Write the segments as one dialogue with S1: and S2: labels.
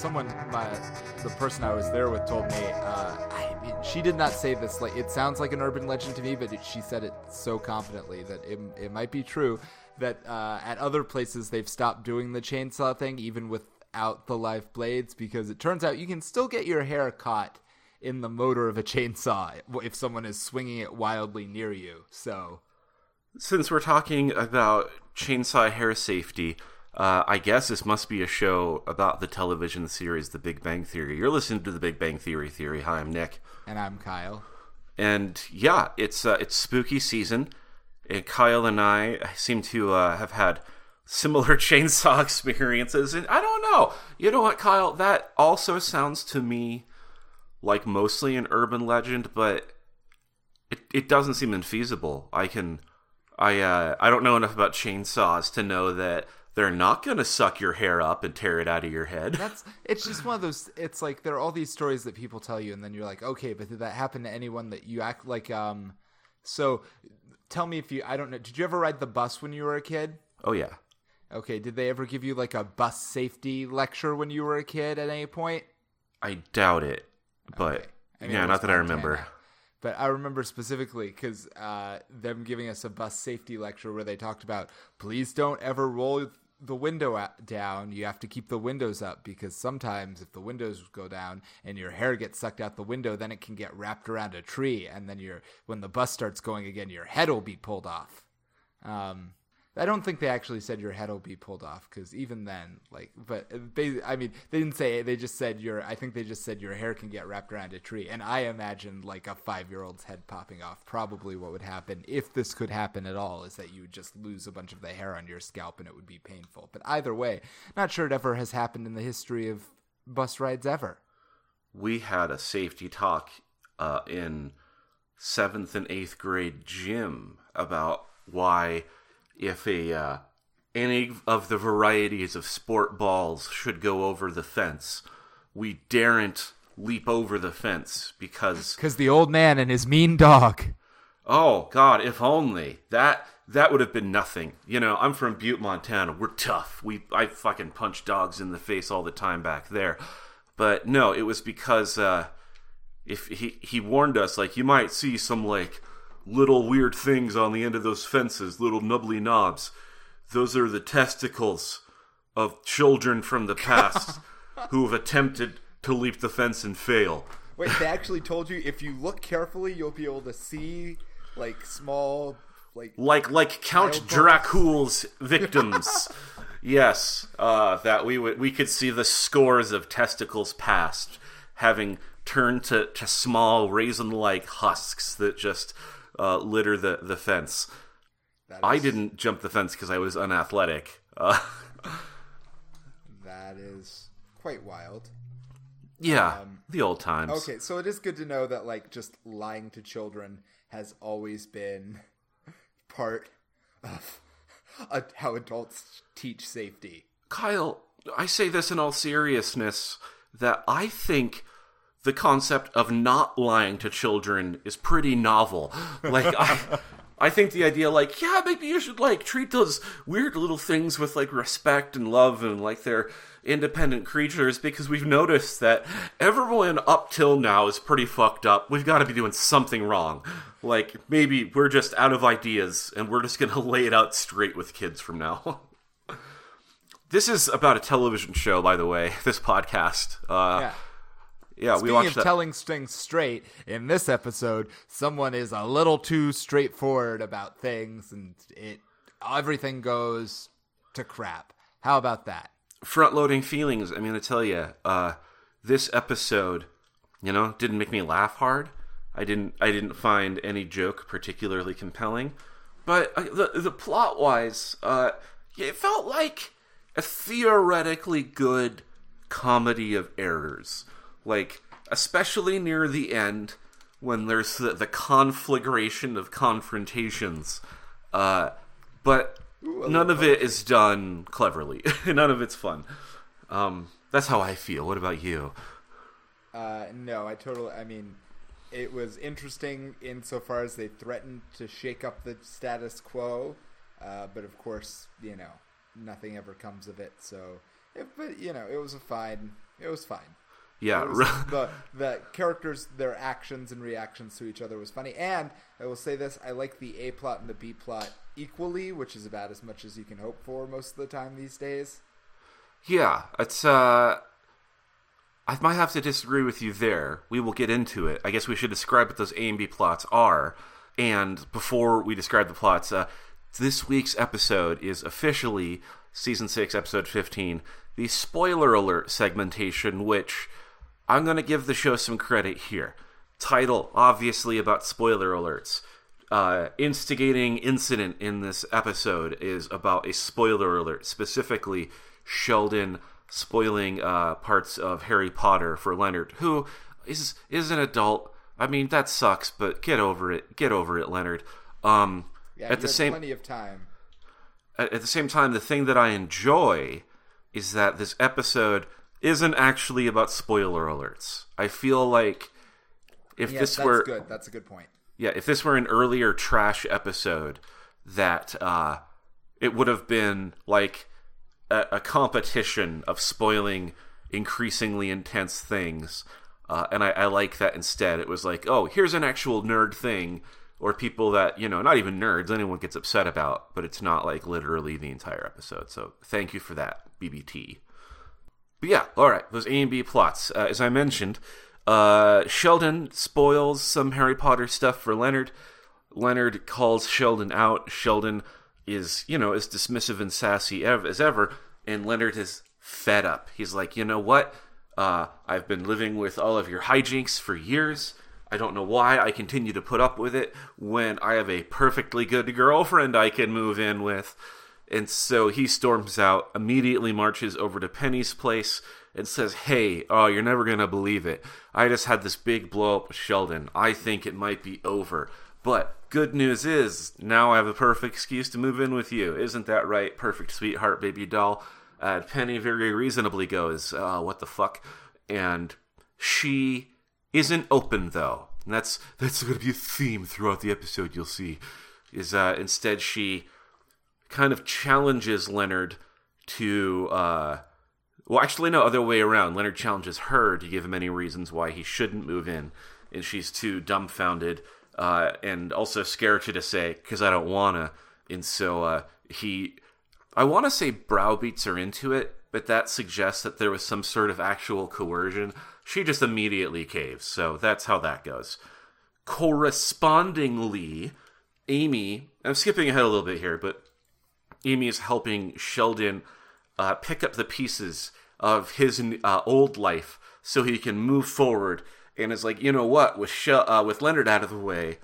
S1: someone, my, the person I was there with, told me. Uh, I, she did not say this. Like it sounds like an urban legend to me, but it, she said it so confidently that it, it might be true. That uh, at other places they've stopped doing the chainsaw thing, even without the live blades, because it turns out you can still get your hair caught in the motor of a chainsaw if someone is swinging it wildly near you. So,
S2: since we're talking about chainsaw hair safety, uh, I guess this must be a show about the television series The Big Bang Theory. You're listening to The Big Bang Theory Theory. Hi, I'm Nick,
S1: and I'm Kyle.
S2: And yeah, it's uh, it's spooky season. And Kyle and I seem to uh, have had similar chainsaw experiences, and I don't know. You know what, Kyle? That also sounds to me like mostly an urban legend, but it it doesn't seem infeasible. I can I uh, I don't know enough about chainsaws to know that they're not going to suck your hair up and tear it out of your head.
S1: That's it's just one of those it's like there are all these stories that people tell you and then you're like, "Okay, but did that happen to anyone that you act like um so tell me if you I don't know, did you ever ride the bus when you were a kid?
S2: Oh yeah.
S1: Okay, did they ever give you like a bus safety lecture when you were a kid at any point?
S2: I doubt it. But okay. I mean, yeah, not that Montana. I remember.
S1: But I remember specifically because uh, them giving us a bus safety lecture where they talked about please don't ever roll the window down. You have to keep the windows up because sometimes if the windows go down and your hair gets sucked out the window, then it can get wrapped around a tree, and then your when the bus starts going again, your head will be pulled off. Um, I don't think they actually said your head will be pulled off because even then, like, but they, I mean, they didn't say. They just said your. I think they just said your hair can get wrapped around a tree, and I imagine like a five year old's head popping off. Probably what would happen if this could happen at all is that you would just lose a bunch of the hair on your scalp, and it would be painful. But either way, not sure it ever has happened in the history of bus rides ever.
S2: We had a safety talk uh, in seventh and eighth grade gym about why if a uh, any of the varieties of sport balls should go over the fence, we daren't leap over the fence because
S1: because the old man and his mean dog.
S2: Oh God, if only that that would have been nothing. You know, I'm from Butte, Montana. We're tough. We I fucking punch dogs in the face all the time back there. But no, it was because uh, if he he warned us like you might see some like little weird things on the end of those fences, little nubbly knobs. Those are the testicles of children from the past who have attempted to leap the fence and fail.
S1: Wait, they actually told you if you look carefully, you'll be able to see like small, like
S2: like like Count Dracula's victims. yes, uh, that we would we could see the scores of testicles past having turned to, to small raisin-like husks that just uh, litter the the fence. Is... I didn't jump the fence because I was unathletic. Uh,
S1: that is quite wild.
S2: Yeah, um, the old times.
S1: Okay, so it is good to know that like just lying to children has always been part of uh, how adults teach safety.
S2: Kyle, I say this in all seriousness that I think the concept of not lying to children is pretty novel. Like I I think the idea like, yeah, maybe you should like treat those weird little things with like respect and love and like they're independent creatures because we've noticed that everyone up till now is pretty fucked up. We've got to be doing something wrong. Like maybe we're just out of ideas and we're just going to lay it out straight with kids from now. this is about a television show, by the way, this podcast. Uh, yeah yeah,
S1: Speaking
S2: we watched of that.
S1: telling things straight, in this episode, someone is a little too straightforward about things, and it everything goes to crap. How about that?
S2: Front loading feelings. I'm gonna tell you, uh, this episode, you know, didn't make me laugh hard. I didn't. I didn't find any joke particularly compelling, but uh, the the plot wise, uh, it felt like a theoretically good comedy of errors like especially near the end when there's the, the conflagration of confrontations. Uh, but Ooh, none of it is done cleverly. none of it's fun. Um, that's how I feel. What about you?
S1: Uh, no, I totally. I mean, it was interesting insofar as they threatened to shake up the status quo, uh, but of course, you know, nothing ever comes of it. So It, but you know, it was a fine. It was fine.
S2: Yeah,
S1: the the characters, their actions and reactions to each other was funny. And I will say this: I like the A plot and the B plot equally, which is about as much as you can hope for most of the time these days.
S2: Yeah, it's uh I might have to disagree with you there. We will get into it. I guess we should describe what those A and B plots are. And before we describe the plots, uh, this week's episode is officially season 6 episode 15, the spoiler alert segmentation which I'm going to give the show some credit here. Title obviously about spoiler alerts. Uh, instigating incident in this episode is about a spoiler alert, specifically Sheldon spoiling uh, parts of Harry Potter for Leonard, who is is an adult. I mean, that sucks, but get over it. Get over it, Leonard. Um,
S1: Yeah,
S2: at the same
S1: plenty of time.
S2: at, at the same time, the thing that I enjoy is that this episode isn't actually about spoiler alerts. I feel like if
S1: Yes,
S2: this
S1: that's
S2: were
S1: good. That's a good point.
S2: yeah, if this were an earlier trash episode, that uh, it would have been like a, a competition of spoiling increasingly intense things. Uh, and I, I like that instead. It was like, oh, here's an actual nerd thing, or people that, you know, not even nerds, anyone gets upset about, but it's not like literally the entire episode. So thank you for that, BBT. But yeah, all right, those A and B plots. Uh, as I mentioned, uh, Sheldon spoils some Harry Potter stuff for Leonard. Leonard calls Sheldon out. Sheldon is, you know, as dismissive and sassy ev- as ever, and Leonard is fed up. He's like, you know what? Uh, I've been living with all of your hijinks for years. I don't know why I continue to put up with it when I have a perfectly good girlfriend I can move in with. And so he storms out, immediately marches over to Penny's place, and says, Hey, oh, you're never going to believe it. I just had this big blow up with Sheldon. I think it might be over. But good news is, now I have a perfect excuse to move in with you. Isn't that right, perfect sweetheart baby doll? Uh, Penny very reasonably goes, uh, What the fuck? And she isn't open, though. And that's, that's going to be a theme throughout the episode, you'll see. Is uh, instead she kind of challenges Leonard to uh well actually no other way around. Leonard challenges her to give him any reasons why he shouldn't move in and she's too dumbfounded uh and also scared to say cuz I don't wanna and so uh he I want to say browbeats her into it, but that suggests that there was some sort of actual coercion. She just immediately caves. So that's how that goes. Correspondingly, Amy, I'm skipping ahead a little bit here, but Amy is helping Sheldon uh, pick up the pieces of his uh, old life so he can move forward. And is like, you know what? With uh, with Leonard out of the way,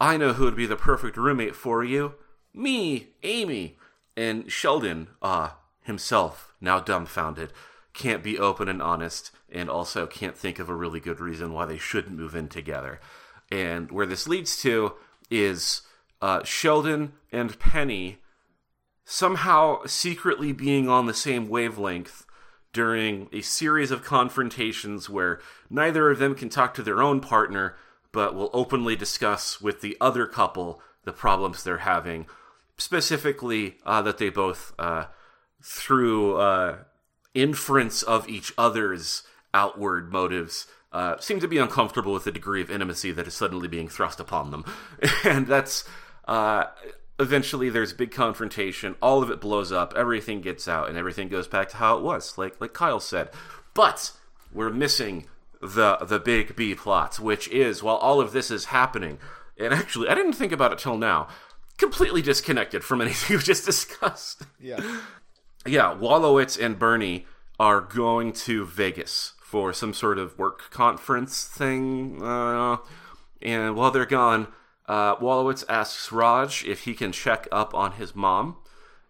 S2: I know who would be the perfect roommate for you. Me, Amy, and Sheldon, uh, himself, now dumbfounded, can't be open and honest, and also can't think of a really good reason why they shouldn't move in together. And where this leads to is uh, Sheldon and Penny somehow secretly being on the same wavelength during a series of confrontations where neither of them can talk to their own partner, but will openly discuss with the other couple the problems they're having. Specifically, uh, that they both, uh, through uh, inference of each other's outward motives, uh, seem to be uncomfortable with the degree of intimacy that is suddenly being thrust upon them. and that's uh, eventually there's a big confrontation all of it blows up everything gets out and everything goes back to how it was like like kyle said but we're missing the the big b plot which is while all of this is happening and actually i didn't think about it till now completely disconnected from anything we've just discussed
S1: Yeah.
S2: yeah, Wolowitz and Bernie are going to Vegas for some sort of work conference thing. Uh, and while they're gone, uh, Wolowitz asks Raj if he can check up on his mom.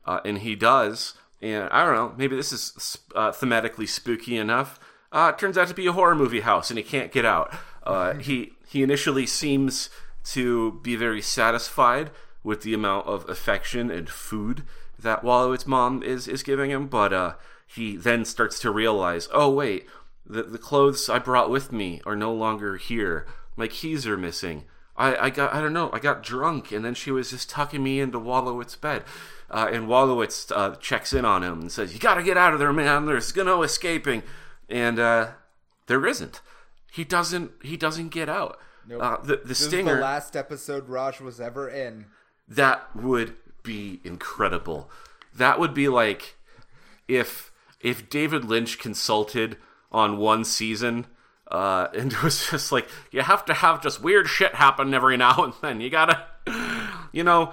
S2: Uh, and he does. And I don't know, maybe this is uh, thematically spooky enough. Uh, it turns out to be a horror movie house, and he can't get out. Uh, he he initially seems to be very satisfied with the amount of affection and food that Wolowitz mom is is giving him, but uh, he then starts to realize, oh wait, the the clothes I brought with me are no longer here. My keys are missing. I, I got I don't know I got drunk and then she was just tucking me into Wolowitz's bed, uh, and Wolowitz uh, checks in on him and says, "You got to get out of there, man. There's no escaping," and uh, there isn't. He doesn't he doesn't get out.
S1: Nope.
S2: Uh, the the
S1: This
S2: stinger
S1: is the last episode Raj was ever in.
S2: that would be incredible. That would be like if if David Lynch consulted on one season uh, and it was just like you have to have just weird shit happen every now and then. You gotta, you know.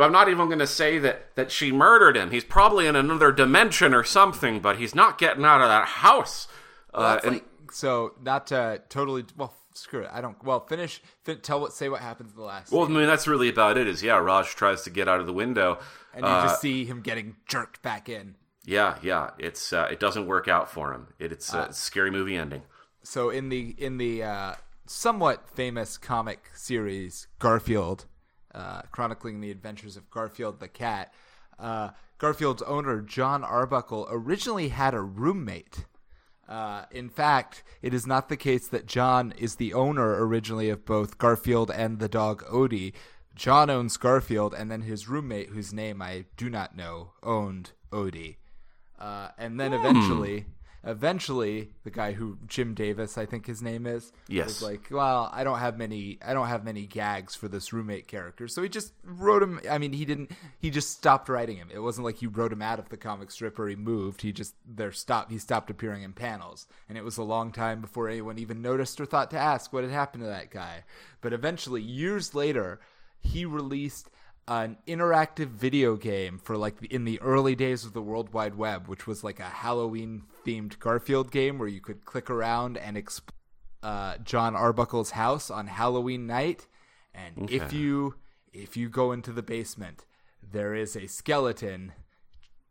S2: I'm not even going to say that that she murdered him. He's probably in another dimension or something, but he's not getting out of that house. Uh, and
S1: like, so not to totally well screw it. I don't well finish fin- tell what say what happens in the last
S2: well, I mean that's really about it. Is yeah, Raj tries to get out of the window.
S1: and you
S2: Uh,
S1: just see him getting jerked back in.
S2: Yeah, yeah. It's uh, it doesn't work out for him. It, it's uh, a scary movie ending.
S1: So in the in the uh, somewhat famous comic series Garfield, uh, chronicling the adventures of Garfield the cat, uh, Garfield's owner Jon Arbuckle originally had a roommate. Uh, in fact, it is not the case that Jon is the owner originally of both Garfield and the dog Odie. Jon owns Garfield, and then his roommate, whose name I do not know, owned Odie. Uh, and then eventually, eventually, the guy who Jim Davis, I think his name is,
S2: Yes.
S1: was like, well, I don't have many, I don't have many gags for this roommate character, so he just wrote him. I mean, he didn't, he just stopped writing him. It wasn't like he wrote him out of the comic strip or he moved. He just there stopped. He stopped appearing in panels, and it was a long time before anyone even noticed or thought to ask what had happened to that guy. But eventually, years later, he released an interactive video game for like in the early days of the World Wide Web, which was like a Halloween themed Garfield game where you could click around and explore uh, Jon Arbuckle's house on Halloween night. And if you if you go into the basement, there is a skeleton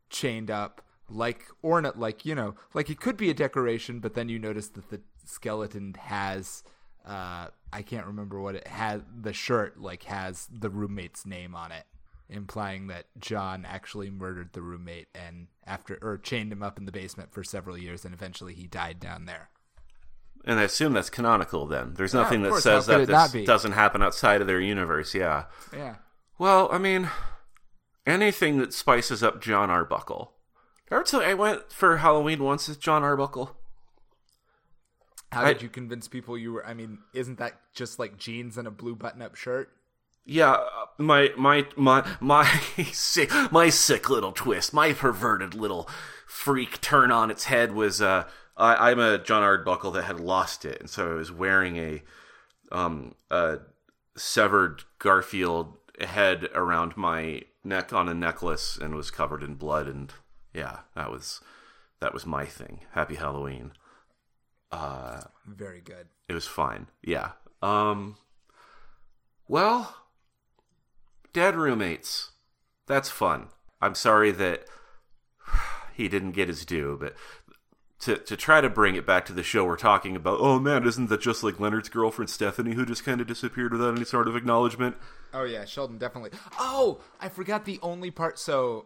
S1: chained up like ornate like you know like it could be a decoration but then you notice that the skeleton has uh i can't remember what it had. the shirt like has the roommate's name on it implying that jon actually murdered the roommate and after or chained him up in the basement for several years and eventually he died down there
S2: And I assume that's canonical then. There's
S1: Yeah,
S2: nothing that
S1: course.
S2: says that this doesn't happen outside of their universe, yeah.
S1: yeah
S2: Well, I mean, anything that spices up Jon Arbuckle. I went for Halloween once as Jon Arbuckle?
S1: How
S2: I-
S1: did you convince people you were i mean isn't that just like jeans and a blue button-up shirt
S2: Yeah, uh, my my my my sick my sick little twist, my perverted little freak turn on its head was uh I, I'm a Jon Arbuckle that had lost it, and so I was wearing a um a severed Garfield head around my neck on a necklace and was covered in blood, and yeah, that was that was my thing. Happy Halloween.
S1: Very good
S2: It was fine. Yeah. Um well, dead roommates. That's fun. I'm sorry that he didn't get his due, but to to try to bring it back to the show we're talking about, oh man, isn't that just like Leonard's girlfriend Stephanie who just kind of disappeared without any sort of acknowledgement?
S1: Oh yeah, Sheldon definitely. Oh, I forgot the only part. So,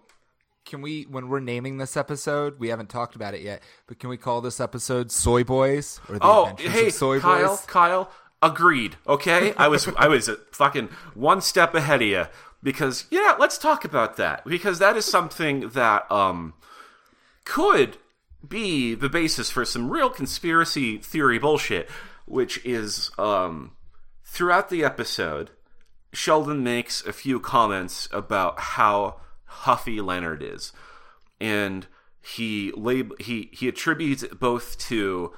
S1: can we, when we're naming this episode, we haven't talked about it yet, but can we call this episode "Soy Boys" or the
S2: Oh,
S1: Adventures
S2: hey,
S1: of Soy
S2: Kyle,
S1: Boys?
S2: Kyle, agreed. Okay, I was I was fucking one step ahead of you because yeah, let's talk about that because that is something that um could be the basis for some real conspiracy theory bullshit, which is um throughout the episode, Sheldon makes a few comments about how huffy Leonard is, and he lab- he he attributes both to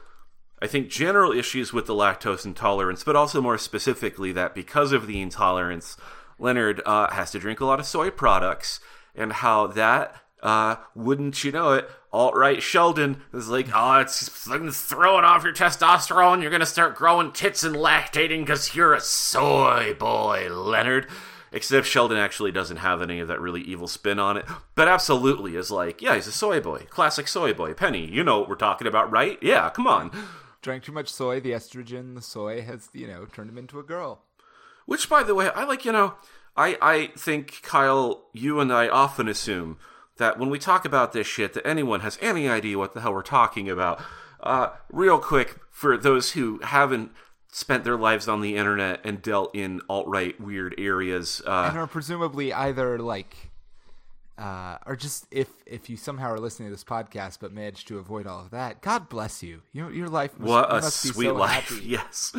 S2: I think general issues with the lactose intolerance, but also more specifically that because of the intolerance, Leonard uh, has to drink a lot of soy products, and how that uh, wouldn't you know it, alt right Sheldon is like, oh, it's throwing off your testosterone. You're gonna start growing tits and lactating because you're a soy boy, Leonard. Except Sheldon actually doesn't have any of that really evil spin on it, but absolutely is like, yeah, he's a soy boy, classic soy boy. Penny, you know what we're talking about, right? Yeah, come on.
S1: Drank too much soy. The estrogen, the soy has, you know, turned him into a girl.
S2: Which, by the way, I like, you know, I, I think, Kyle, you and I often assume that when we talk about this shit, that anyone has any idea what the hell we're talking about. Uh, real quick, for those who haven't spent their lives on the internet and dealt in alt right weird areas. Uh,
S1: and are presumably either like uh, or just if if you somehow are listening to this podcast but managed to avoid all of that, God bless you. Your your life must,
S2: what a
S1: must be
S2: sweet
S1: so
S2: life!
S1: happy.
S2: Yes,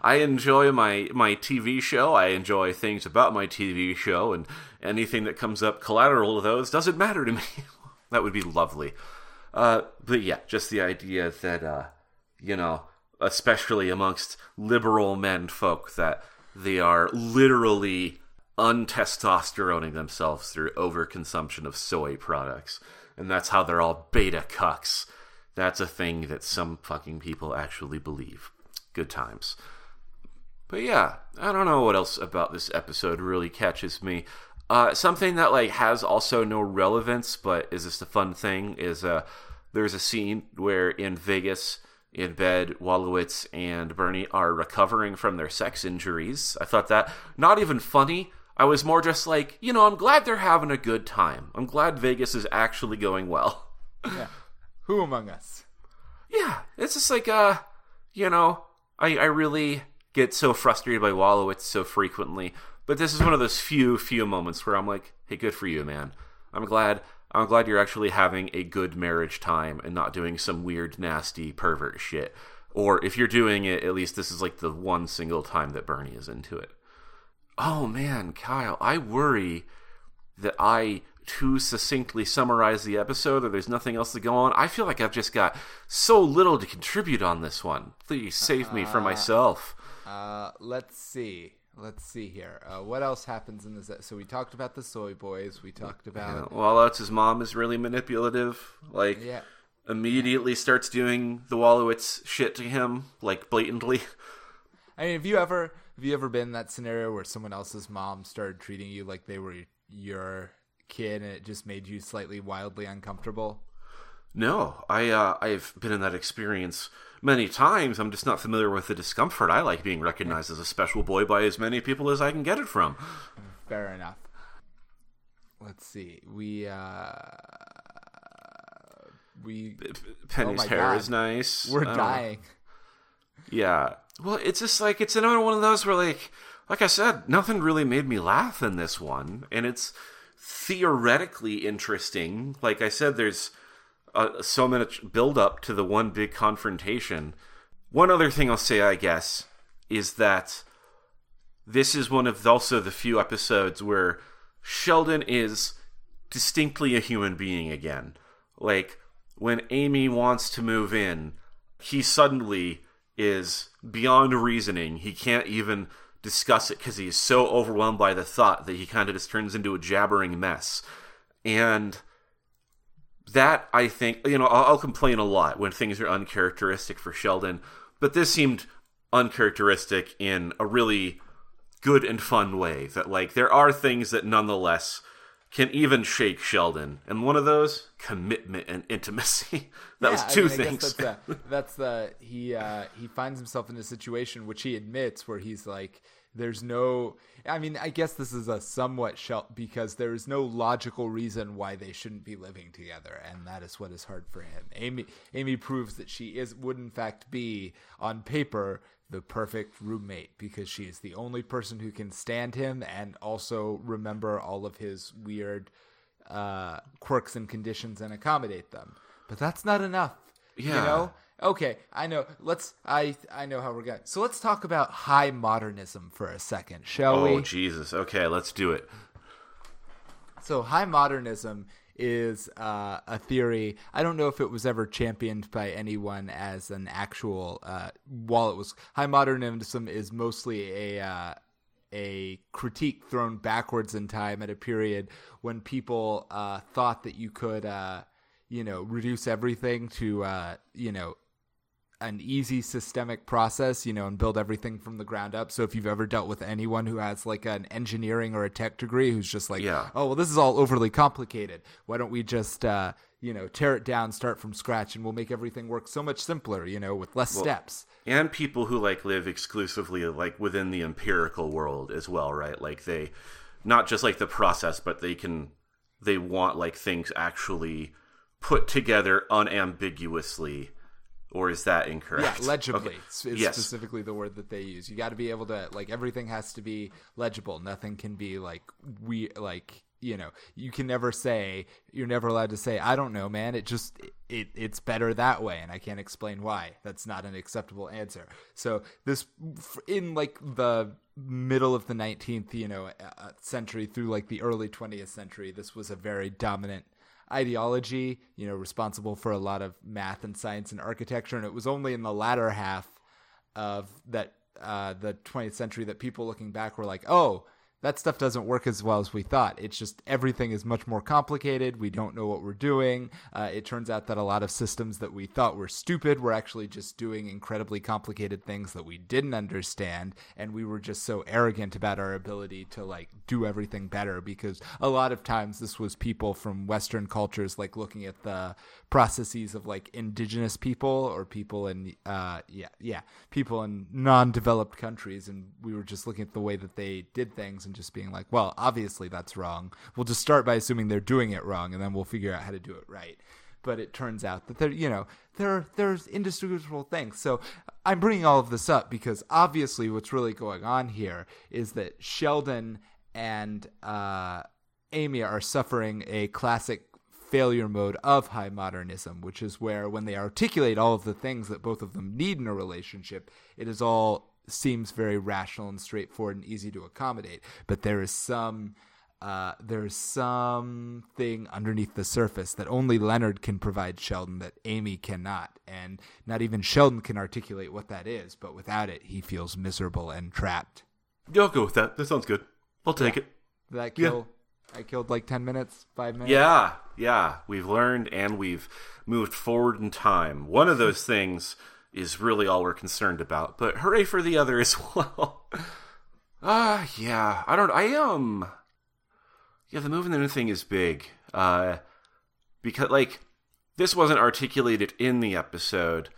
S2: I enjoy my my TV show. I enjoy things about my TV show, and anything that comes up collateral to those doesn't matter to me. that would be lovely. Uh, but yeah, just the idea that uh, you know, especially amongst liberal men folk, that they are literally untestosteroning themselves through overconsumption of soy products. And that's how they're all beta cucks. That's a thing that some fucking people actually believe. Good times. But yeah, I don't know what else about this episode really catches me. Uh, something that like has also no relevance, but is just a fun thing is uh, there's a scene where in Vegas, in bed, Wolowitz and Bernie are recovering from their sex injuries. I thought that not even funny. I was more just like, you know, I'm glad they're having a good time. I'm glad Vegas is actually going well.
S1: Yeah. Who among us?
S2: Yeah, it's just like, uh, you know, I, I really get so frustrated by Wolowitz so frequently, but this is one of those few, few moments where I'm like, hey, good for you, man. I'm glad, I'm glad you're actually having a good marriage time and not doing some weird, nasty pervert shit. Or if you're doing it, at least this is like the one single time that Bernie is into it. Oh man, Kyle, I worry that I too succinctly summarize the episode or there's nothing else to go on. I feel like I've just got so little to contribute on this one. Please save me from myself.
S1: Uh, let's see. Let's see here. Uh, what else happens in this? So we talked about the soy boys. We talked about
S2: Wolowitz's mom is really manipulative. Like,
S1: yeah.
S2: immediately starts doing the Wolowitz shit to him, like blatantly.
S1: I mean, have you ever have you ever been in that scenario where someone else's mom started treating you like they were your kid, and it just made you slightly wildly uncomfortable?
S2: No, I uh, I've been in that experience many times. I'm just not familiar with the discomfort. I like being recognized as a special boy by as many people as I can get it from.
S1: Fair enough. Let's see. We uh we
S2: Penny's
S1: Oh
S2: hair
S1: God.
S2: is nice.
S1: we're dying.
S2: Yeah. Well, it's just like it's another one of those where like like I said, nothing really made me laugh in this one, and it's theoretically interesting. Like I said, there's uh, so much build up to the one big confrontation. One other thing I'll say, I guess, is that this is one of also the few episodes where Sheldon is distinctly a human being again. Like when Amy wants to move in, he suddenly is beyond reasoning. He can't even discuss it because he's so overwhelmed by the thought that he kind of just turns into a jabbering mess. And that I think you know I'll, I'll complain a lot when things are uncharacteristic for Sheldon, but this seemed uncharacteristic in a really good and fun way. That like there are things that nonetheless can even shake Sheldon, and one of those commitment and intimacy. that
S1: Yeah,
S2: was two
S1: mean, I guess
S2: things.
S1: That's the, that's the he uh, he finds himself in a situation which he admits where he's like, there's no. I mean, I guess this is a somewhat shell because there is no logical reason why they shouldn't be living together, and that is what is hard for him. Amy Amy proves that she is would in fact be on paper the perfect roommate because she is the only person who can stand him and also remember all of his weird uh, quirks and conditions and accommodate them. But that's not enough. You
S2: Yeah.
S1: know? Okay, I know. Let's I I know how we're going. So let's talk about high modernism for a second, shall
S2: oh
S1: we?
S2: Oh Jesus! Okay, let's do it.
S1: So high modernism is uh, a theory. I don't know if it was ever championed by anyone as an actual. Uh, while it was high modernism is mostly a uh, a critique thrown backwards in time at a period when people uh, thought that you could, uh, you know, reduce everything to, uh, you know, an easy systemic process, you know, and build everything from the ground up. So if you've ever dealt with anyone who has like an engineering or a tech degree who's just like,
S2: Yeah.
S1: oh, well, this is all overly complicated. Why don't we just, uh, you know, tear it down, start from scratch, and we'll make everything work so much simpler, you know, with less steps.
S2: and people who like live exclusively like within the empirical world as well right like they not just like the process but they can they want like things actually put together unambiguously or is that incorrect?
S1: Yeah, legibly
S2: Okay.
S1: is
S2: Yes.
S1: specifically the word that they use. You got to be able to like everything has to be legible. Nothing can be like we like you know you can never say you're never allowed to say I don't know, man. It just it it's better that way, and I can't explain why. That's not an acceptable answer. So this in like the middle of the 19th you know uh, century through like the early 20th century this was a very dominant ideology, you know, responsible for a lot of math and science and architecture. And it was only in the latter half of that uh, the 20th century that people looking back were like, oh, that stuff doesn't work as well as we thought. It's just everything is much more complicated. We don't know what we're doing. Uh, it turns out that a lot of systems that we thought were stupid were actually just doing incredibly complicated things that we didn't understand. And we were just so arrogant about our ability to like do everything better because a lot of times this was people from Western cultures like looking at the processes of like indigenous people or people in uh yeah yeah people in non-developed countries and we were just looking at the way that they did things and just being like well obviously that's wrong. We'll just start by assuming they're doing it wrong and then we'll figure out how to do it right. But it turns out that there you know there there's indistinguishable things. So i'm bringing all of this up because obviously what's really going on here is that sheldon and uh amy are suffering a classic failure mode of high modernism, which is where when they articulate all of the things that both of them need in a relationship, it is all seems very rational and straightforward and easy to accommodate. But there is some uh, there's something underneath the surface that only Leonard can provide Sheldon that Amy cannot, and not even Sheldon can articulate what that is. But without it, he feels miserable and trapped.
S2: Yeah, I'll go with that. That sounds good. I'll take it.
S1: Did that kill? I killed like ten minutes, five minutes.
S2: Yeah, yeah. We've learned and we've moved forward in time. One of those things is really all we're concerned about, but hooray for the other as well. Ah, yeah. I don't. I um. Yeah, the moving the new thing is big. Uh, because like this wasn't articulated in the episode,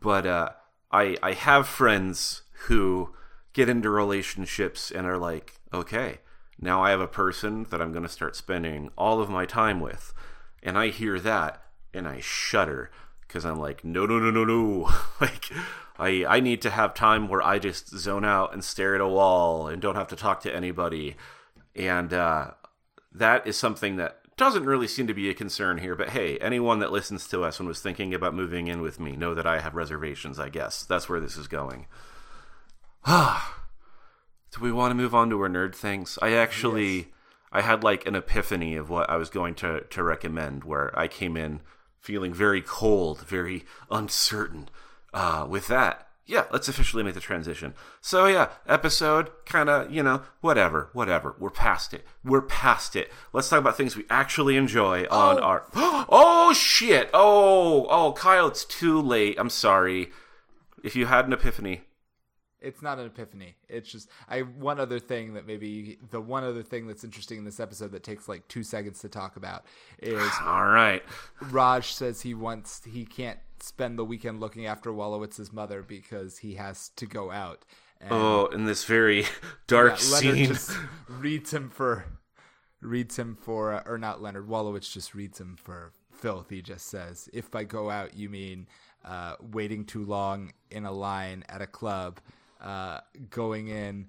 S2: but uh, I I have friends who get into relationships and are like, okay, now I have a person that I'm going to start spending all of my time with, and I hear that and I shudder because I'm like, no, no, no, no, no, like. I, I need to have time where I just zone out and stare at a wall and don't have to talk to anybody. And uh, that is something that doesn't really seem to be a concern here. But hey, anyone that listens to us and was thinking about moving in with me know that I have reservations, I guess. That's where this is going. Do we want to move on to our nerd things? I actually I had like an epiphany of what I was going to, to recommend where I came in feeling very cold, very uncertain. Uh, with that, yeah, let's officially make the transition. So yeah, episode kind of, you know, whatever, whatever. We're past it. We're past it. Let's talk about things we actually enjoy on our Oh shit. Oh, oh, Kyle, it's too late. I'm sorry. If you had an epiphany,
S1: it's not an epiphany. It's just I one other thing that maybe the one other thing that's interesting in this episode that takes like two seconds to talk about is
S2: all right.
S1: Raj says he wants he can't spend the weekend looking after Wolowitz's mother because he has to go out. And
S2: Oh, in this very dark
S1: yeah,
S2: scene.
S1: just reads him for reads him for uh, or not Leonard Wolowitz just reads him for filth. He just says, "If I go out you mean uh, waiting too long in a line at a club, uh, going in,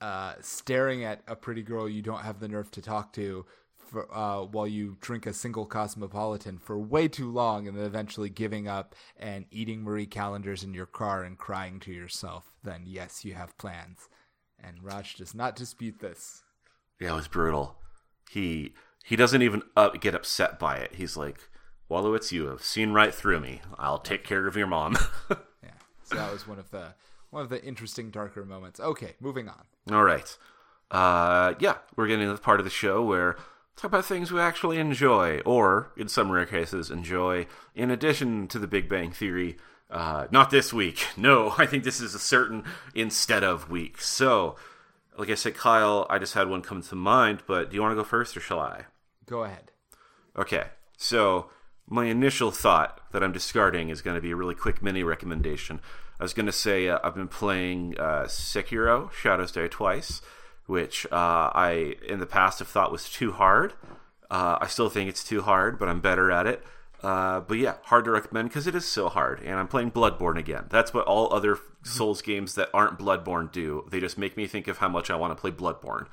S1: uh, staring at a pretty girl you don't have the nerve to talk to." For, uh, while you drink a single cosmopolitan for way too long and then eventually giving up and eating Marie Callender's in your car and crying to yourself, then yes, you have plans. And Raj does not dispute this.
S2: Yeah, it was brutal. He he doesn't even uh, get upset by it. He's like, Wolowitz, you have seen right through me. I'll take care of your mom.
S1: Yeah. So that was one of the one of the interesting darker moments. Okay, moving on.
S2: All right. Uh, yeah, we're getting to the part of the show where talk about things we actually enjoy, or in some rare cases, enjoy in addition to the Big Bang Theory. Uh, not this week. No, I think this is a certain instead of week. So, like I said, Kyle, I just had one come to mind, but do you want to go first or shall I?
S1: Go ahead.
S2: Okay, so my initial thought that I'm discarding is going to be a really quick mini recommendation. I was going to say uh, I've been playing uh, Sekiro: Shadows Die Twice, which uh, I in the past have thought was too hard. Uh, I still think it's too hard, but I'm better at it. Uh, but yeah, hard to recommend because it is so hard. And I'm playing Bloodborne again. That's what all other Souls games that aren't Bloodborne do. They just make me think of how much I want to play Bloodborne.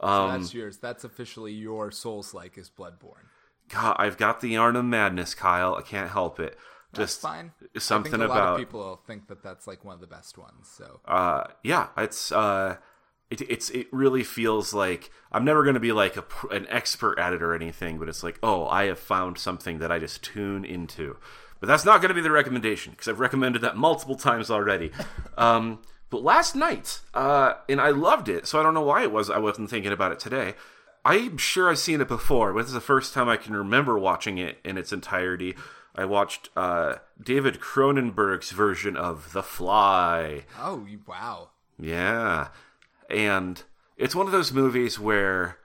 S1: So that's yours. That's officially your Souls like is Bloodborne.
S2: God, I've got the yarn of madness, Kyle. I can't help it.
S1: That's
S2: Just
S1: fine.
S2: something
S1: I think a lot
S2: about
S1: of people think that that's like one of the best ones. So
S2: uh, yeah, it's uh, it, it's it really feels like I'm never going to be like a, an expert at it or anything, but it's like oh, I have found something that I just tune into. But that's not going to be the recommendation because I've recommended that multiple times already. um, but last night, uh, and I loved it, so I don't know why it was I wasn't thinking about it today. I'm sure I've seen it before, but this is the first time I can remember watching it in its entirety. I watched uh, David Cronenberg's version of The Fly.
S1: oh wow,
S2: Yeah. And it's one of those movies where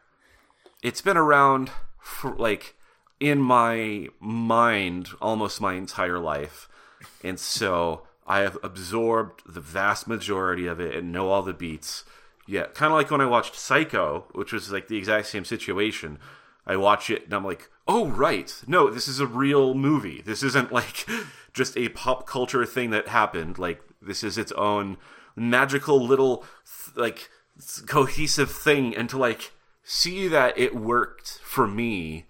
S2: it's been around for like in my mind almost my entire life. And so I have absorbed the vast majority of it and know all the beats. Yeah, kind of like when I watched Psycho, which was like the exact same situation. I watch it and I'm like, oh, right. No, this is a real movie. This isn't like just a pop culture thing that happened. Like, this is its own magical little, like, cohesive thing. And to, like, see that it worked for me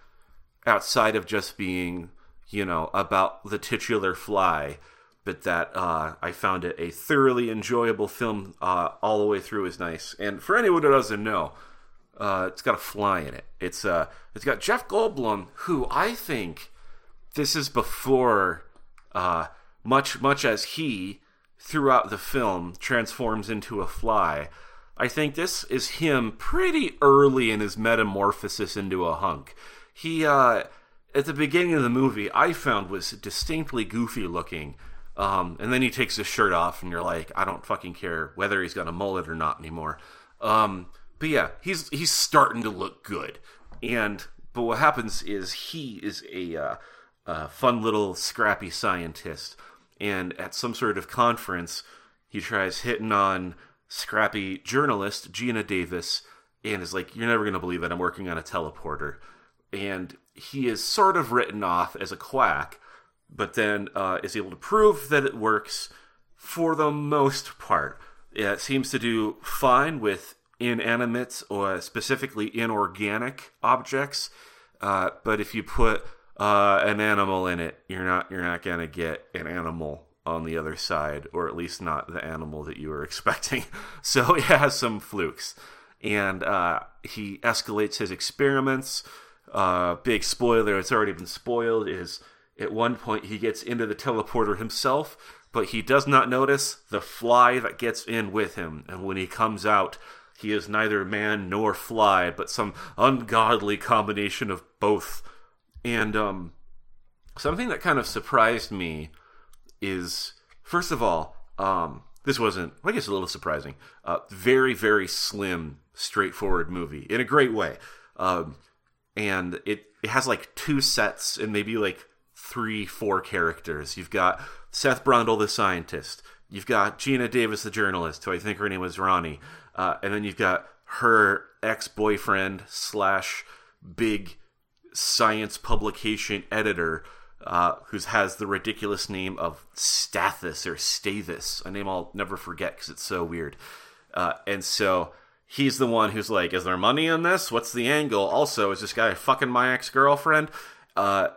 S2: outside of just being, you know, about the titular fly, but that uh, I found it a thoroughly enjoyable film uh, all the way through is nice. And for anyone who doesn't know, uh, it's got a fly in it. It's uh, it's got Jeff Goldblum, who I think this is before uh, much much as he throughout the film transforms into a fly. I think this is him pretty early in his metamorphosis into a hunk. He uh, at the beginning of the movie, I found was distinctly goofy looking. Um, and then he takes his shirt off, and you're like, I don't fucking care whether he's got a mullet or not anymore. Um, but yeah, he's he's starting to look good. And but what happens is he is a uh, fun little scrappy scientist, and at some sort of conference, he tries hitting on scrappy journalist Geena Davis, and is like, "You're never gonna believe it. I'm working on a teleporter." And he is sort of written off as a quack, but then uh, is able to prove that it works for the most part. It seems to do fine with inanimate or specifically inorganic objects. Uh, but if you put uh, an animal in it, you're not you're not gonna get an animal on the other side, or at least not the animal that you were expecting. So it has some flukes, and uh, he escalates his experiments. Uh, big spoiler: it's already been spoiled. Is at one point he gets into the teleporter himself, but he does not notice the fly that gets in with him, and when he comes out, he is neither man nor fly, but some ungodly combination of both. And um, something that kind of surprised me is, first of all, um, this wasn't, I guess, a little surprising. Uh, very, very slim, straightforward movie in a great way. Um, and it, it has like two sets and maybe like three, four characters. You've got Seth Brundle, the scientist. You've got Geena Davis, the journalist, who I think her name was Ronnie. Uh, and then you've got her ex boyfriend slash big science publication editor, uh, who has the ridiculous name of Stathis or Stathis, a name I'll never forget because it's so weird. Uh, and so he's the one who's like, "Is there money in this? What's the angle?" Also, is this guy fucking my ex girlfriend? Uh,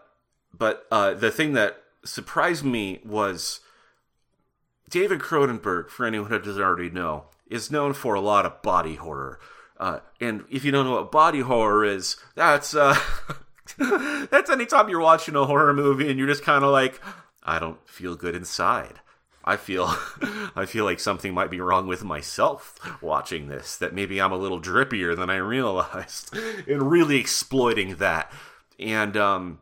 S2: but uh, the thing that surprised me was David Cronenberg. For anyone who doesn't already know, is known for a lot of body horror. Uh, and if you don't know what body horror is, that's uh, that's anytime you're watching a horror movie and you're just kind of like, I don't feel good inside. I feel I feel like something might be wrong with myself watching this. That maybe I'm a little drippier than I realized, and really exploiting that. And um,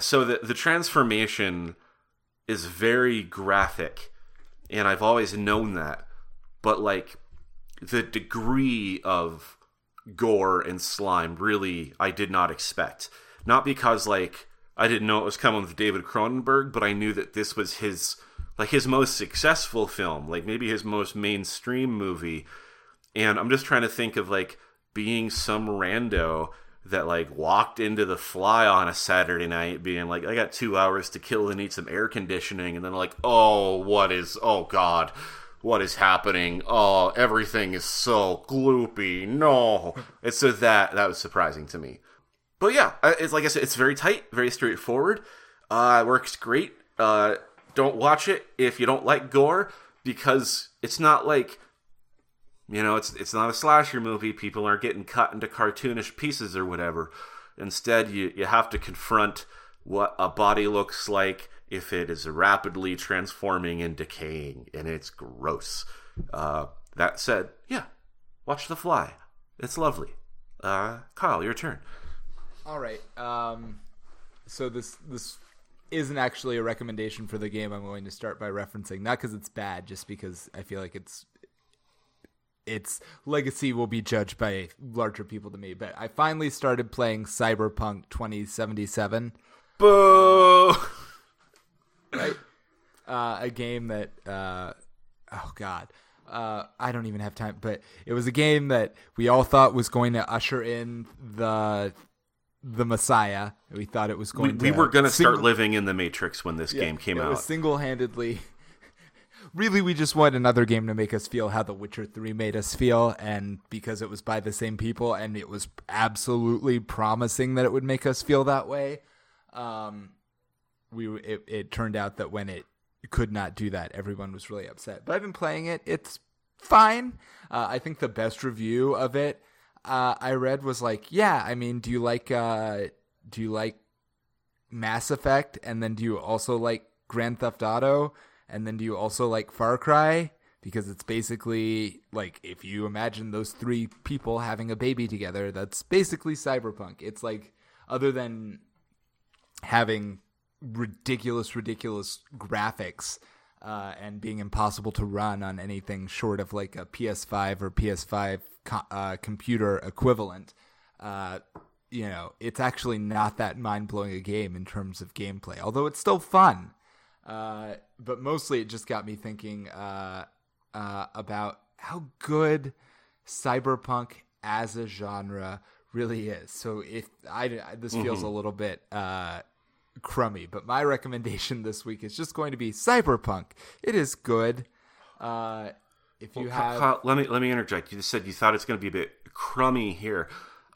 S2: so the the transformation is very graphic, and I've always known that. But like the degree of gore and slime really I did not expect. Not because like I didn't know it was coming with David Cronenberg, but I knew that this was his like his most successful film, like maybe his most mainstream movie. And I'm just trying to think of like being some rando that like walked into the fly on a Saturday night being like, I got two hours to kill and need some air conditioning, and then like, oh, what is, oh God, what is happening? Oh, everything is so gloopy. No. And so that, that was surprising to me. But yeah, it's like I said, it's very tight, very straightforward. Uh, it works great. Uh, don't watch it if you don't like gore because it's not like you know, it's it's not a slasher movie. People aren't getting cut into cartoonish pieces or whatever. Instead, you you have to confront what a body looks like if it is rapidly transforming and decaying, and it's gross. Uh, that said, yeah, watch The Fly. It's lovely. Uh, Kyle, your turn.
S1: All right. Um, so this this isn't actually a recommendation for the game I'm going to start by referencing. Not because it's bad, just because I feel like it's its legacy will be judged by larger people than me. But I finally started playing Cyberpunk 2077.
S2: Boo!
S1: right? Uh, a game that, uh, oh god, uh, I don't even have time. But it was a game that we all thought was going to usher in the the Messiah. We thought it was going.
S2: We,
S1: to
S2: we were going to start living in the Matrix when this yeah, game came out.
S1: Single handedly really we just want another game to make us feel how The Witcher 3 made us feel and because it was by the same people and it was absolutely promising that it would make us feel that way um we it, it turned out that when it could not do that everyone was really upset. But I've been playing it. It's fine. Uh, I think the best review of it uh, I read was like yeah I mean do you like uh do you like Mass Effect? And then do you also like Grand Theft Auto? And then do you also like Far Cry? Because it's basically like if you imagine those three people having a baby together, that's basically cyberpunk. It's like other than having ridiculous, ridiculous graphics uh, and being impossible to run on anything short of like a PS5 or PS5 co- uh, computer equivalent. Uh, you know, it's actually not that mind blowing a game in terms of gameplay, although it's still fun. Uh, but mostly it just got me thinking uh, uh, about how good cyberpunk as a genre really is. So if I this feels mm-hmm. a little bit uh, crummy, but my recommendation this week is just going to be cyberpunk. It is good. Uh, if you well, have,
S2: Kyle, let me let me interject. You just said you thought it's going to be a bit crummy here.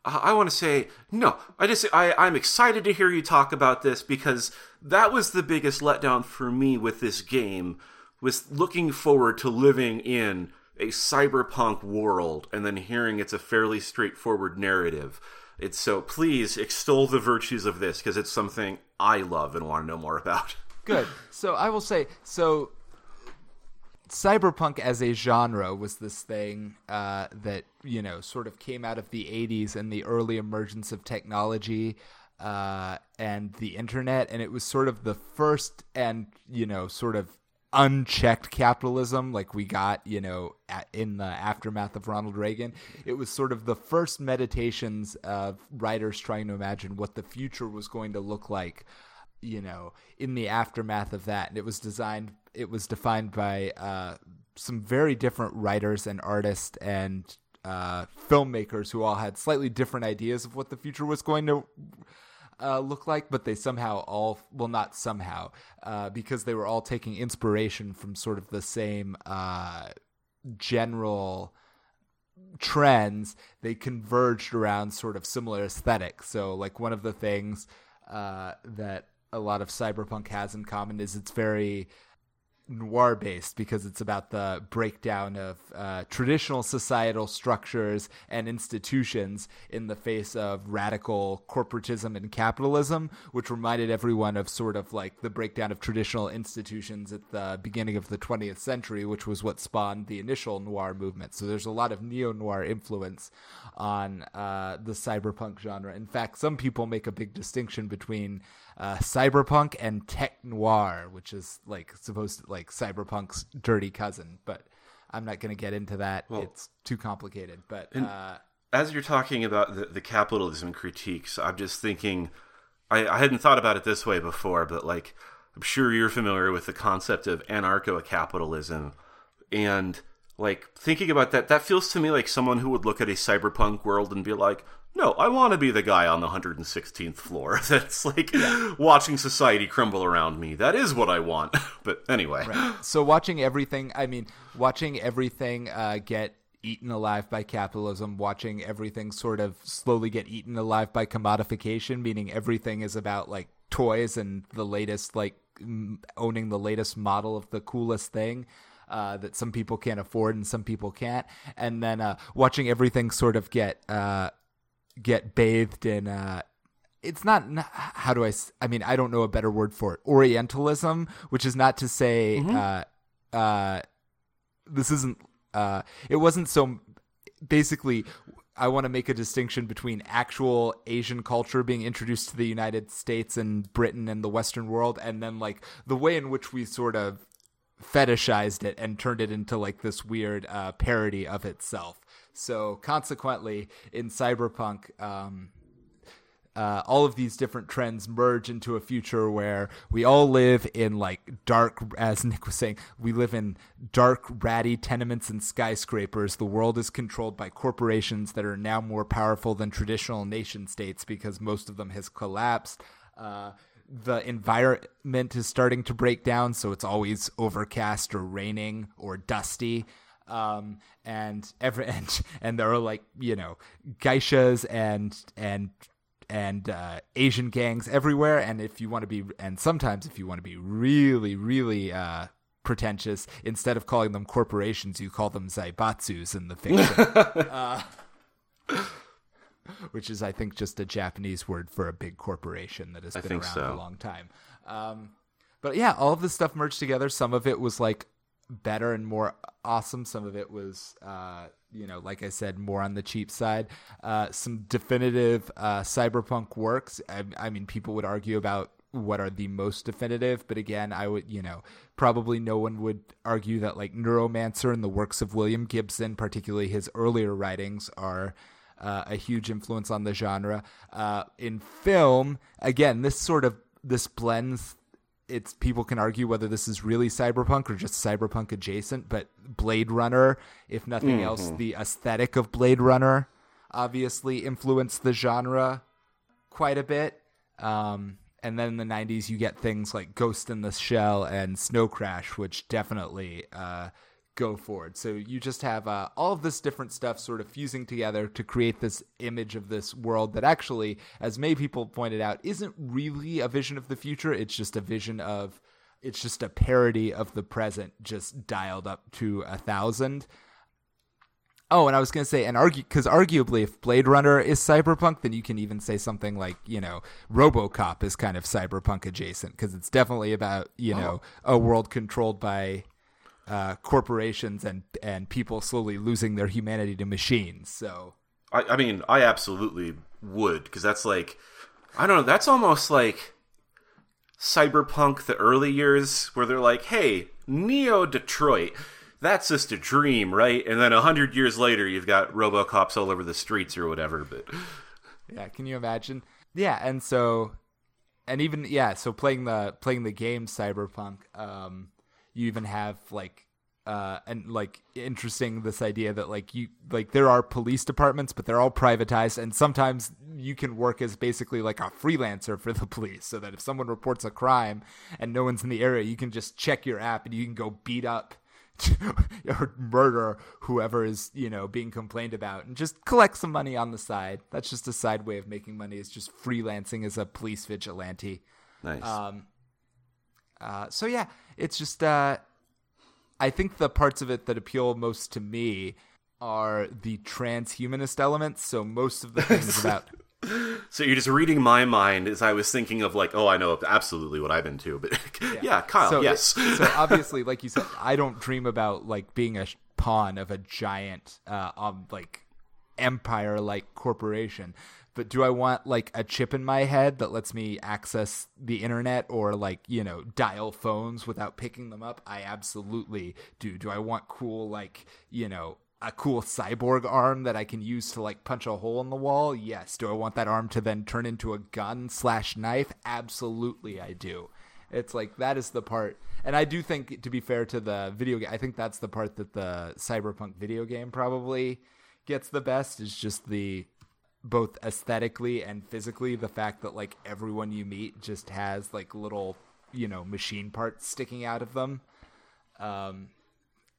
S2: I want to say no. I just I I'm excited to hear you talk about this because that was the biggest letdown for me with this game was looking forward to living in a cyberpunk world and then hearing it's a fairly straightforward narrative. It's so please extol the virtues of this because it's something I love and want to know more about.
S1: Good. So I will say so cyberpunk as a genre was this thing uh, that you know sort of came out of the 80s and the early emergence of technology uh, and the internet and it was sort of the first and you know sort of unchecked capitalism like we got you know at, in the aftermath of Ronald Reagan. It was sort of the first meditations of writers trying to imagine what the future was going to look like you know in the aftermath of that. And it was designed it was defined by uh, some very different writers and artists and uh, filmmakers who all had slightly different ideas of what the future was going to uh, look like, but they somehow all, well, not somehow, uh, because they were all taking inspiration from sort of the same uh, general trends, they converged around sort of similar aesthetics. So, like, one of the things uh, that a lot of cyberpunk has in common is it's very noir based because it's about the breakdown of uh, traditional societal structures and institutions in the face of radical corporatism and capitalism, which reminded everyone of sort of like the breakdown of traditional institutions at the beginning of the 20th century, which was what spawned the initial noir movement. So there's a lot of neo noir influence on uh, the cyberpunk genre. In fact, some people make a big distinction between uh, cyberpunk and tech noir, which is like supposed to like cyberpunk's dirty cousin. But I'm not going to get into that. Well, it's too complicated. But uh,
S2: as you're talking about the, the, capitalism critiques, I'm just thinking. I, I hadn't thought about it this way before, but like I'm sure you're familiar with the concept of anarcho capitalism, and like thinking about that, that feels to me like someone who would look at a cyberpunk world and be like, no, I want to be the guy on the 116th floor that's like yeah. watching society crumble around me. That is what I want. but anyway. Right.
S1: So watching everything, I mean, watching everything uh, get eaten alive by capitalism, watching everything sort of slowly get eaten alive by commodification, meaning everything is about like toys and the latest, like owning the latest model of the coolest thing. Uh, that some people can't afford and some people can't, and then uh, watching everything sort of get uh, get bathed in uh, it's not how do I I mean I don't know a better word for it orientalism which is not to say mm-hmm. uh, uh, this isn't uh, it wasn't so basically I want to make a distinction between actual Asian culture being introduced to the United States and Britain and the Western world and then like the way in which we sort of fetishized it and turned it into like this weird uh, parody of itself so consequently, in cyberpunk, um, uh, all of these different trends merge into a future where we all live in like dark, as Nick was saying, we live in dark, ratty tenements and skyscrapers. The world is controlled by corporations that are now more powerful than traditional nation states because most of them has collapsed. Uh, the environment is starting to break down, so it's always overcast or raining or dusty um, and every and and there are like you know geishas and and and uh, Asian gangs everywhere. And if you want to be, and sometimes if you want to be really, really uh, pretentious, instead of calling them corporations, you call them zaibatsus in the fiction. uh, which is, I think, just a Japanese word for a big corporation that has been around so. a long time. Um, but yeah, all of this stuff merged together. Some of it was like better and more awesome. Some of it was, uh, you know, like I said, more on the cheap side. Uh, some definitive uh, cyberpunk works. I, I, mean, people would argue about what are the most definitive, but again, I would, you know, probably no one would argue that like Neuromancer and the works of William Gibson, particularly his earlier writings, are. Uh, a huge influence on the genre. Uh, in film, again, this sort of this blends it's people can argue whether this is really cyberpunk or just cyberpunk adjacent, but Blade Runner, if nothing mm-hmm. else, the aesthetic of Blade Runner obviously influenced the genre quite a bit. Um, and then in the 90s, you get things like Ghost in the Shell and Snow Crash, which definitely uh, go forward. So you just have uh, all of this different stuff sort of fusing together to create this image of this world that actually, as many people pointed out, isn't really a vision of the future. It's just a vision of, it's just a parody of the present, just dialed up to a thousand. Oh, and I was going to say, and argue because arguably, if Blade Runner is cyberpunk, then you can even say something like, you know, RoboCop is kind of cyberpunk adjacent because it's definitely about, you know, oh. a world controlled by uh, corporations and and people slowly losing their humanity to machines. So,
S2: I, I mean, I absolutely would because that's like, I don't know, that's almost like cyberpunk the early years where they're like, hey, Neo Detroit. That's just a dream, right? And then a hundred years later, you've got RoboCops all over the streets or whatever. But
S1: yeah, can you imagine? Yeah, and so, and even yeah, so playing the playing the game Cyberpunk, um, you even have like uh and like interesting this idea that like you like there are police departments but they're all privatized and sometimes you can work as basically like a freelancer for the police so that if someone reports a crime and no one's in the area you can just check your app and you can go beat up or murder whoever is you know being complained about and just collect some money on the side. That's just a side way of making money is just freelancing as a police vigilante.
S2: Nice. Um
S1: uh, so yeah, it's just uh, I think the parts of it that appeal most to me are the transhumanist elements. So most of the things about.
S2: So you're just reading my mind as I was thinking of like, oh, I know absolutely what I've been to, but yeah, yeah Kyle,
S1: so
S2: yes.
S1: It, so obviously, like you said, I don't dream about like being a pawn of a giant, uh, um, like empire like corporation but do I want like a chip in my head that lets me access the internet or like, you know, dial phones without picking them up? I absolutely do. Do I want cool, like, you know, a cool cyborg arm that I can use to like punch a hole in the wall? Yes. Do I want that arm to then turn into a gun slash knife? Absolutely, I do. It's like that is the part, and I do think to be fair to the video game, I think that's the part that the cyberpunk video game probably gets the best is just the both aesthetically and physically the fact that like everyone you meet just has like little you know machine parts sticking out of them um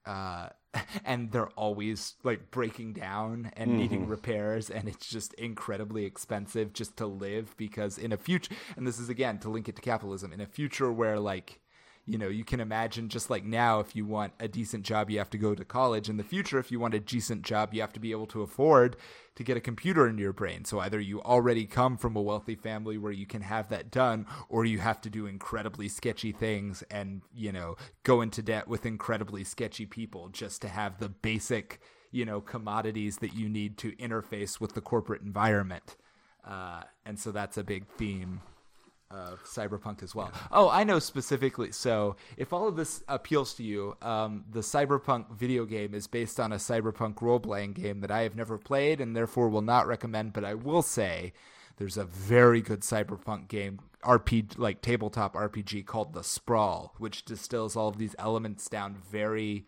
S1: uh and they're always like breaking down and mm-hmm. needing repairs and it's just incredibly expensive just to live because in a future and this is again to link it to capitalism in a future where like you know, you can imagine just like now, if you want a decent job, you have to go to college. In the future, if you want a decent job, you have to be able to afford to get a computer in your brain. So either you already come from a wealthy family where you can have that done, or you have to do incredibly sketchy things and, you know, go into debt with incredibly sketchy people just to have the basic, you know, commodities that you need to interface with the corporate environment. Uh, and so that's a big theme Cyberpunk as well. Oh, I know specifically. So, if all of this appeals to you, um, the Cyberpunk video game is based on a Cyberpunk role playing game that I have never played and therefore will not recommend. But I will say there's a very good Cyberpunk game, RPG, like tabletop RPG called The Sprawl, which distills all of these elements down very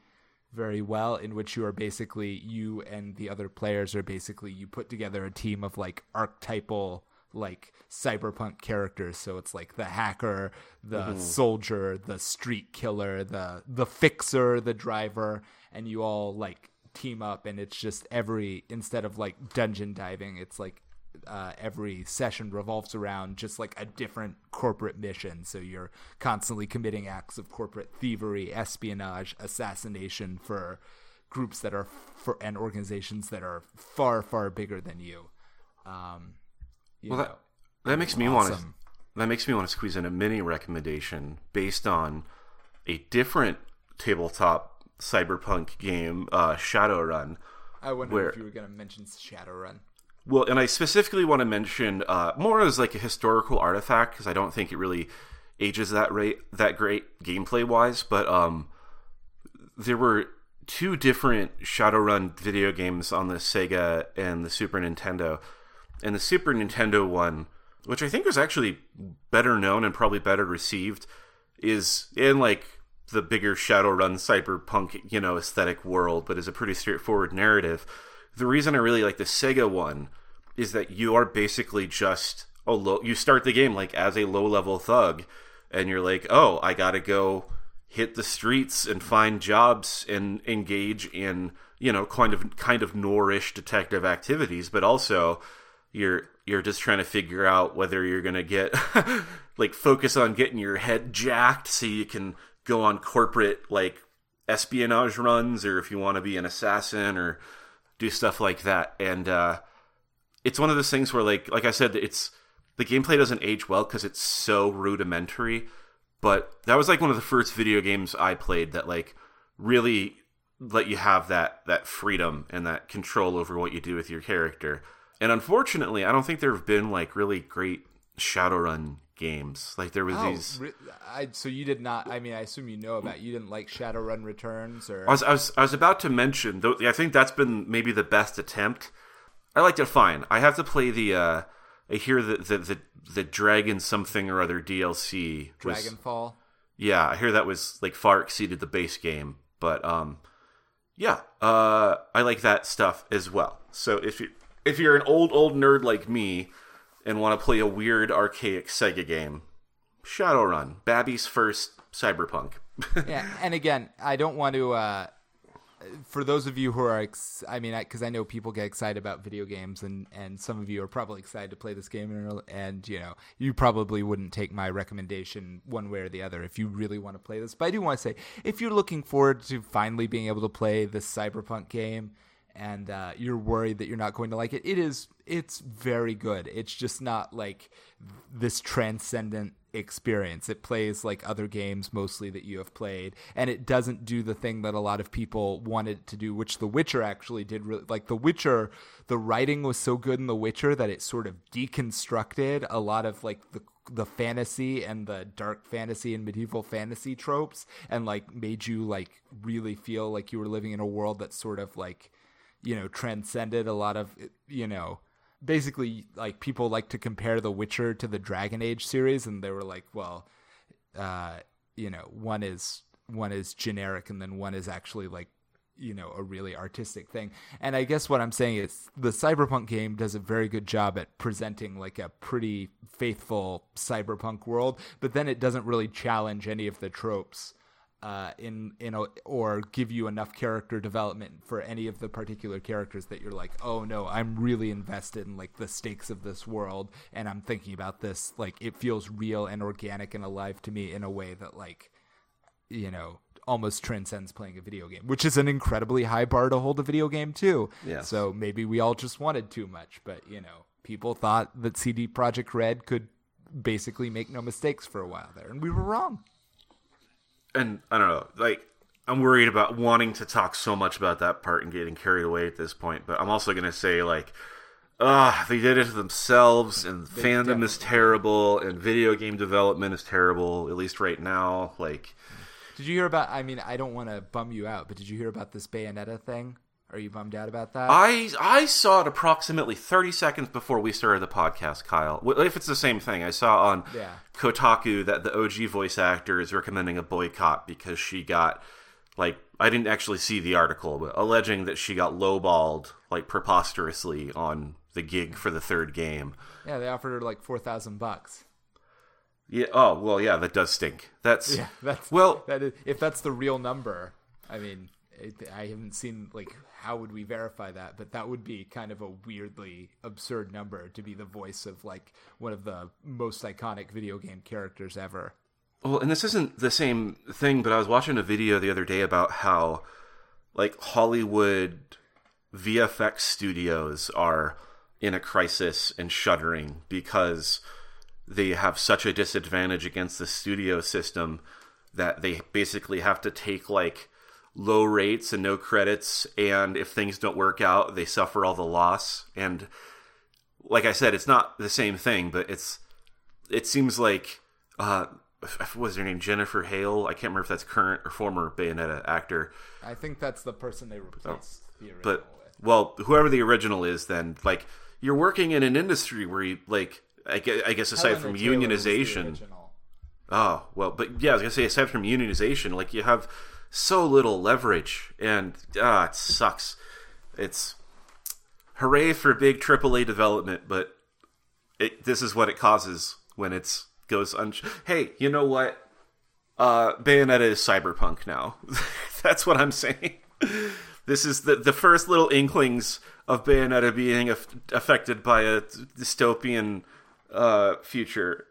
S1: very well in which you are basically you and the other players are basically you put together a team of like archetypal like cyberpunk characters so it's like the hacker the mm-hmm. soldier the street killer the the fixer the driver and you all like team up and it's just every instead of like dungeon diving it's like uh, every session revolves around just like a different corporate mission. So you're constantly committing acts of corporate thievery, espionage, assassination for groups that are for and organizations that are far far bigger than you. Um,
S2: well, that, that makes me want to that makes me want to squeeze in a mini recommendation based on a different tabletop cyberpunk game, uh, Shadowrun.
S1: I wonder where, if you were going to mention Shadowrun.
S2: Well, and I specifically want to mention uh, more as like a historical artifact because I don't think it really ages that rate that great gameplay wise. But um, there were two different Shadowrun video games on the Sega and the Super Nintendo and the Super Nintendo one, which I think was actually better known and probably better received, is in like the bigger Shadowrun cyberpunk, you know, aesthetic world, but is a pretty straightforward narrative. The reason I really like the Sega one is that you are basically just a low you start the game like as a low level thug and you're like, "Oh, I got to go hit the streets and find jobs and engage in, you know, kind of kind of noirish detective activities, but also you're you're just trying to figure out whether you're going to get like focus on getting your head jacked so you can go on corporate like espionage runs or if you want to be an assassin or do stuff like that. And uh it's one of those things where like like I said it's the gameplay doesn't age well cuz it's so rudimentary but that was like one of the first video games I played that like really let you have that that freedom and that control over what you do with your character and unfortunately, I don't think there have been like really great Shadowrun games. Like there was oh, these.
S1: I, so you did not. I mean, I assume you know about. You didn't like Shadowrun Returns, or
S2: I was, I was, I was about to mention. Though I think that's been maybe the best attempt. I liked it fine. I have to play the. uh I hear that the, the the Dragon something or other DLC.
S1: Was, Dragonfall.
S2: Yeah, I hear that was like far exceeded the base game, but um, yeah, uh, I like that stuff as well. So if you if you're an old old nerd like me and want to play a weird archaic Sega game, Shadowrun, Babby's first cyberpunk.
S1: yeah, and again, I don't want to. Uh, for those of you who are, ex- I mean, because I, I, know people get excited about video games, and and some of you are probably excited to play this game, and, and you know, you probably wouldn't take my recommendation one way or the other if you really want to play this. But I do want to say, if you're looking forward to finally being able to play this cyberpunk game and uh, you're worried that you're not going to like it, it is it's very good. It's just not like this transcendent experience. It plays like other games mostly that you have played, and it doesn't do the thing that a lot of people wanted to do, which The Witcher actually did. Really, like The Witcher, the writing was so good in The Witcher that it sort of deconstructed a lot of like the the fantasy and the dark fantasy and medieval fantasy tropes and like made you like really feel like you were living in a world that sort of like you know transcended a lot of you know basically like people like to compare the witcher to the dragon age series and they were like well uh, you know, one is one is generic and then one is actually like you know a really artistic thing. And i guess what i'm saying is the cyberpunk game does a very good job at presenting like a pretty faithful cyberpunk world but then it doesn't really challenge any of the tropes uh, in in a, or give you enough character development for any of the particular characters that you're like, oh no, I'm really invested in like the stakes of this world, and I'm thinking about this like it feels real and organic and alive to me in a way that like, you know, almost transcends playing a video game, which is an incredibly high bar to hold a video game too.
S2: Yeah.
S1: So maybe we all just wanted too much, but you know, people thought that CD Projekt Red could basically make no mistakes for a while there, and we were wrong
S2: and I don't know, like I'm worried about wanting to talk so much about that part and getting carried away at this point. But I'm also gonna say like, ah, they did it to themselves, and they fandom definitely. is terrible, and video game development is terrible, at least right now. Like,
S1: did you hear about? I mean, I don't want to bum you out, but did you hear about this Bayonetta thing? Are you bummed out about that?
S2: I I saw it approximately 30 seconds before we started the podcast, Kyle. If it's the same thing, I saw on yeah. Kotaku that the OG voice actor is recommending a boycott because she got like I didn't actually see the article, but alleging that she got lowballed like preposterously on the gig for the third game.
S1: Yeah, they offered her like 4,000 bucks.
S2: Yeah. Oh well, yeah. That does stink. That's
S1: yeah. That's well. That is, if that's the real number, I mean, I haven't seen like how would we verify that, but that would be kind of a weirdly absurd number to be the voice of like one of the most iconic video game characters ever.
S2: Well, and this isn't the same thing, but I was watching a video the other day about how like Hollywood VFX studios are in a crisis and shuttering because they have such a disadvantage against the studio system that they basically have to take like low rates and no credits and if things don't work out they suffer all the loss. And like i said it's not the same thing but it's it seems like uh what was her name? Jennifer hale? I can't remember if that's current or former bayonetta actor.
S1: I think that's the person they replaced oh, the original
S2: but with. well whoever the original is then like you're working in an industry where you like i guess, I guess aside from Taylor unionization. oh well but yeah i was gonna say aside from unionization like you have so little leverage, and ah, it sucks. It's hooray for big AAA development, but it, this is what it causes when it's goes un. Hey, you know what? Uh, Bayonetta is cyberpunk now. That's what I'm saying. This is the the first little inklings of Bayonetta being af- affected by a dystopian uh, future.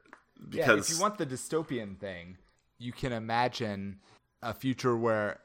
S1: Because yeah, if you want the dystopian thing, you can imagine a future where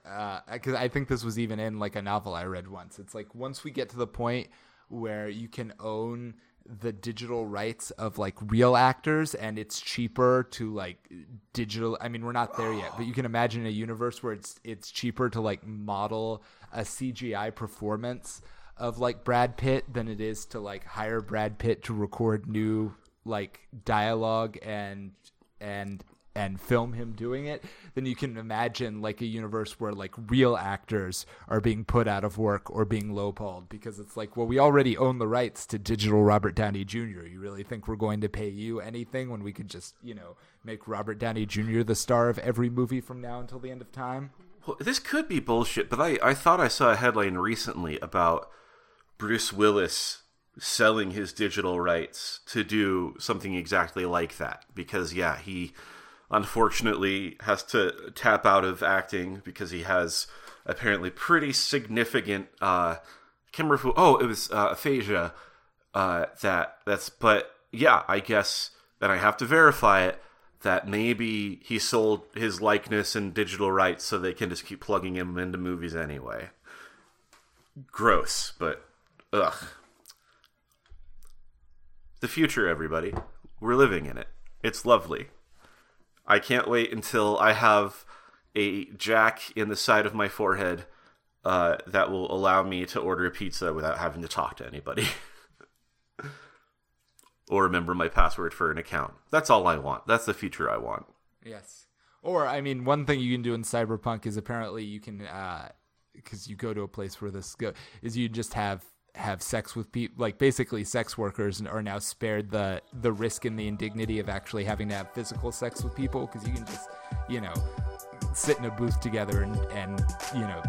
S1: because uh, I think this was even in like a novel I read once. It's like once we get to the point where you can own the digital rights of like real actors and it's cheaper to like digital I mean we're not there yet but you can imagine a universe where it's it's cheaper to like model a CGI performance of like Brad Pitt than it is to like hire Brad Pitt to record new like dialogue and and and film him doing it, then you can imagine like a universe where like real actors are being put out of work or being lowballed because it's like, well, we already own the rights to digital Robert Downey Jr. You really think we're going to pay you anything when we could just, you know, make Robert Downey Jr. the star of every movie from now until the end of time?
S2: Well, this could be bullshit, but I, I thought I saw a headline recently about Bruce Willis selling his digital rights to do something exactly like that because yeah he unfortunately has to tap out of acting because he has apparently pretty significant uh I can't oh it was uh, aphasia uh that that's but yeah I guess and I have to verify it that maybe he sold his likeness and digital rights so they can just keep plugging him into movies anyway. Gross, but ugh. The future, everybody. We're living in it. It's lovely. I can't wait until I have a jack in the side of my forehead uh, that will allow me to order a pizza without having to talk to anybody. or remember my password for an account. That's all I want. That's the future I want.
S1: Yes. Or, I mean, one thing you can do in Cyberpunk is apparently you can, because uh, you go to a place where this go, is you just have have sex with people like basically sex workers are now spared the the risk and the indignity of actually having to have physical sex with people because you can just you know sit in a booth together and and you know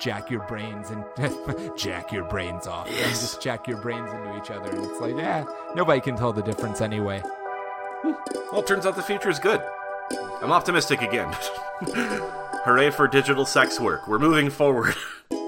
S1: jack your brains and jack your brains off and just jack your brains into each other and it's like yeah nobody can tell the difference anyway
S2: Well, it turns out the future is good. I'm optimistic again. Hooray for digital sex work. We're moving forward.